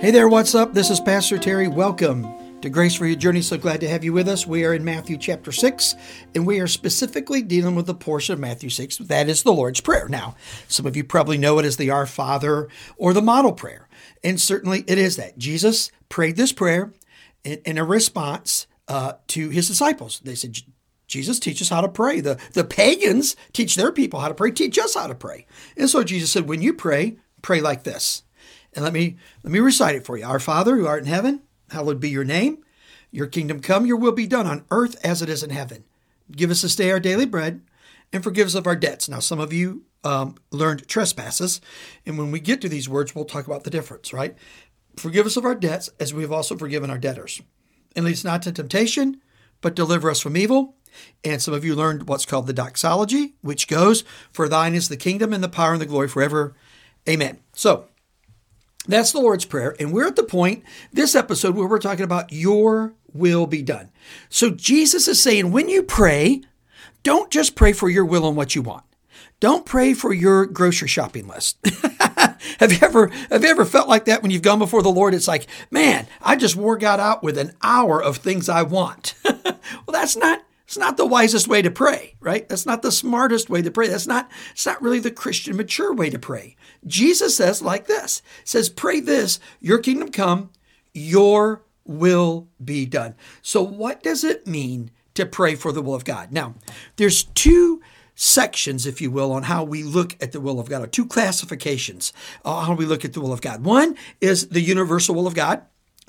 Hey there, what's up? This is Pastor Terry. Welcome to Grace for Your Journey. So glad to have you with us. We are in Matthew chapter 6, and we are specifically dealing with the portion of Matthew 6 that is the Lord's Prayer. Now, some of you probably know it as the Our Father or the model prayer, and certainly it is that. Jesus prayed this prayer in, in a response uh, to his disciples. They said, Jesus teach us how to pray. The, the pagans teach their people how to pray, teach us how to pray. And so Jesus said, when you pray, pray like this. And let me let me recite it for you. Our Father who art in heaven, hallowed be your name. Your kingdom come, your will be done on earth as it is in heaven. Give us this day our daily bread, and forgive us of our debts. Now, some of you um, learned trespasses, and when we get to these words, we'll talk about the difference, right? Forgive us of our debts, as we have also forgiven our debtors. And lead us not to temptation, but deliver us from evil. And some of you learned what's called the doxology, which goes, For thine is the kingdom and the power and the glory forever. Amen. So, that's the Lord's Prayer. And we're at the point this episode where we're talking about your will be done. So Jesus is saying, when you pray, don't just pray for your will and what you want. Don't pray for your grocery shopping list. have you ever have you ever felt like that when you've gone before the Lord? It's like, man, I just wore God out with an hour of things I want. well, that's not it's not the wisest way to pray, right? That's not the smartest way to pray. That's not, it's not really the Christian mature way to pray. Jesus says like this, says, pray this, your kingdom come, your will be done. So what does it mean to pray for the will of God? Now, there's two sections, if you will, on how we look at the will of God, or two classifications on how we look at the will of God. One is the universal will of God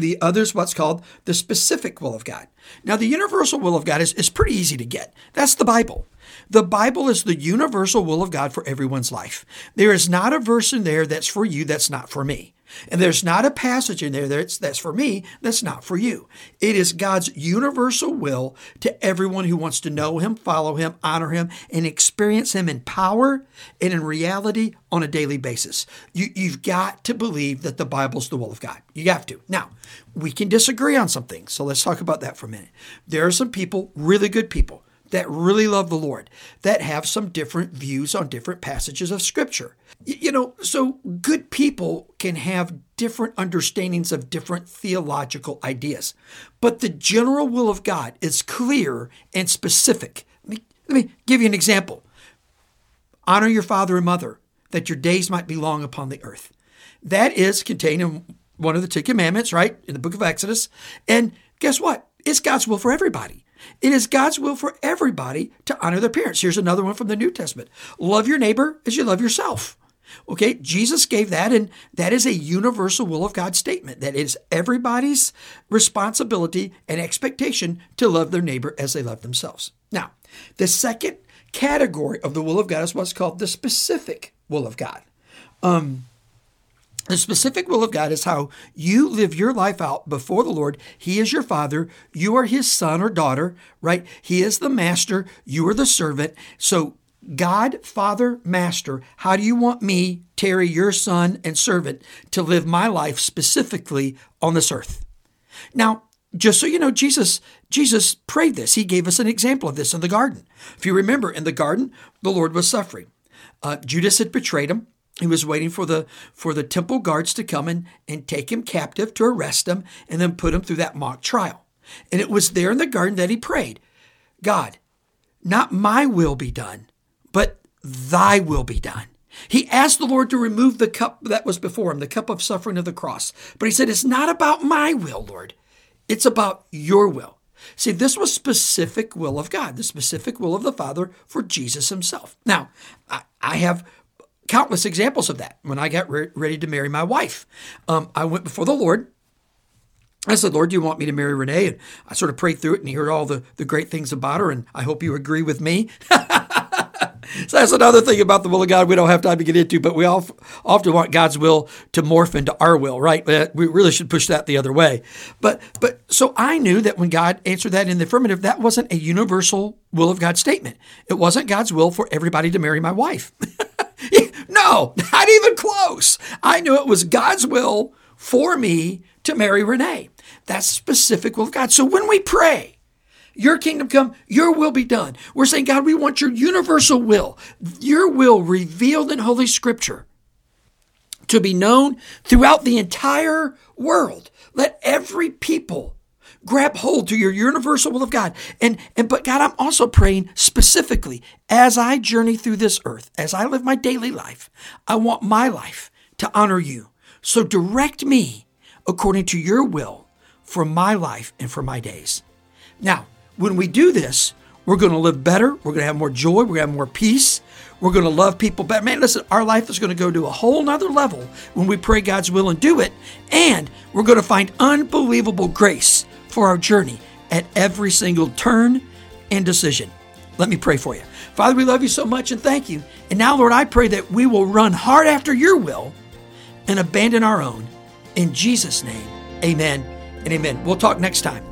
the other is what's called the specific will of God. Now, the universal will of God is, is pretty easy to get. That's the Bible. The Bible is the universal will of God for everyone's life. There is not a verse in there that's for you that's not for me. And there's not a passage in there that's, that's for me, that's not for you. It is God's universal will to everyone who wants to know Him, follow Him, honor Him, and experience Him in power and in reality on a daily basis. You, you've got to believe that the Bible's the will of God. You have to. Now, we can disagree on some things, so let's talk about that for a minute. There are some people, really good people, that really love the Lord, that have some different views on different passages of Scripture. You know, so good people can have different understandings of different theological ideas, but the general will of God is clear and specific. Let me, let me give you an example honor your father and mother, that your days might be long upon the earth. That is contained in one of the Ten Commandments, right, in the book of Exodus. And guess what? It's God's will for everybody. It is God's will for everybody to honor their parents. Here's another one from the New Testament love your neighbor as you love yourself. Okay, Jesus gave that, and that is a universal will of God statement. That is everybody's responsibility and expectation to love their neighbor as they love themselves. Now, the second category of the will of God is what's called the specific will of God. Um, the specific will of God is how you live your life out before the Lord. He is your father. You are his son or daughter, right? He is the master. You are the servant. So, God, Father, Master, how do you want me, Terry, your son and servant, to live my life specifically on this earth? Now, just so you know, Jesus, Jesus prayed this. He gave us an example of this in the garden. If you remember, in the garden, the Lord was suffering. Uh, Judas had betrayed him. He was waiting for the for the temple guards to come and, and take him captive to arrest him and then put him through that mock trial. And it was there in the garden that he prayed, God, not my will be done, but thy will be done. He asked the Lord to remove the cup that was before him, the cup of suffering of the cross. But he said, It's not about my will, Lord. It's about your will. See, this was specific will of God, the specific will of the Father for Jesus himself. Now, I I have countless examples of that. When I got re- ready to marry my wife, um, I went before the Lord. I said, Lord, do you want me to marry Renee? And I sort of prayed through it and he heard all the, the great things about her. And I hope you agree with me. so that's another thing about the will of God we don't have time to get into, but we all often want God's will to morph into our will, right? We really should push that the other way. But but so I knew that when God answered that in the affirmative, that wasn't a universal will of God statement. It wasn't God's will for everybody to marry my wife. no, not even close. I knew it was God's will for me to marry Renee. That's specific will of God. So when we pray, your kingdom come, your will be done. We're saying, God, we want your universal will, your will revealed in Holy Scripture to be known throughout the entire world. Let every people grab hold to your universal will of God. And and but God, I'm also praying specifically as I journey through this earth, as I live my daily life, I want my life to honor you. So direct me according to your will for my life and for my days. Now, when we do this, we're going to live better. We're going to have more joy. We're going to have more peace. We're going to love people better. Man, listen, our life is going to go to a whole nother level when we pray God's will and do it. And we're going to find unbelievable grace for our journey at every single turn and decision. Let me pray for you. Father, we love you so much and thank you. And now, Lord, I pray that we will run hard after your will and abandon our own. In Jesus' name, amen and amen. We'll talk next time.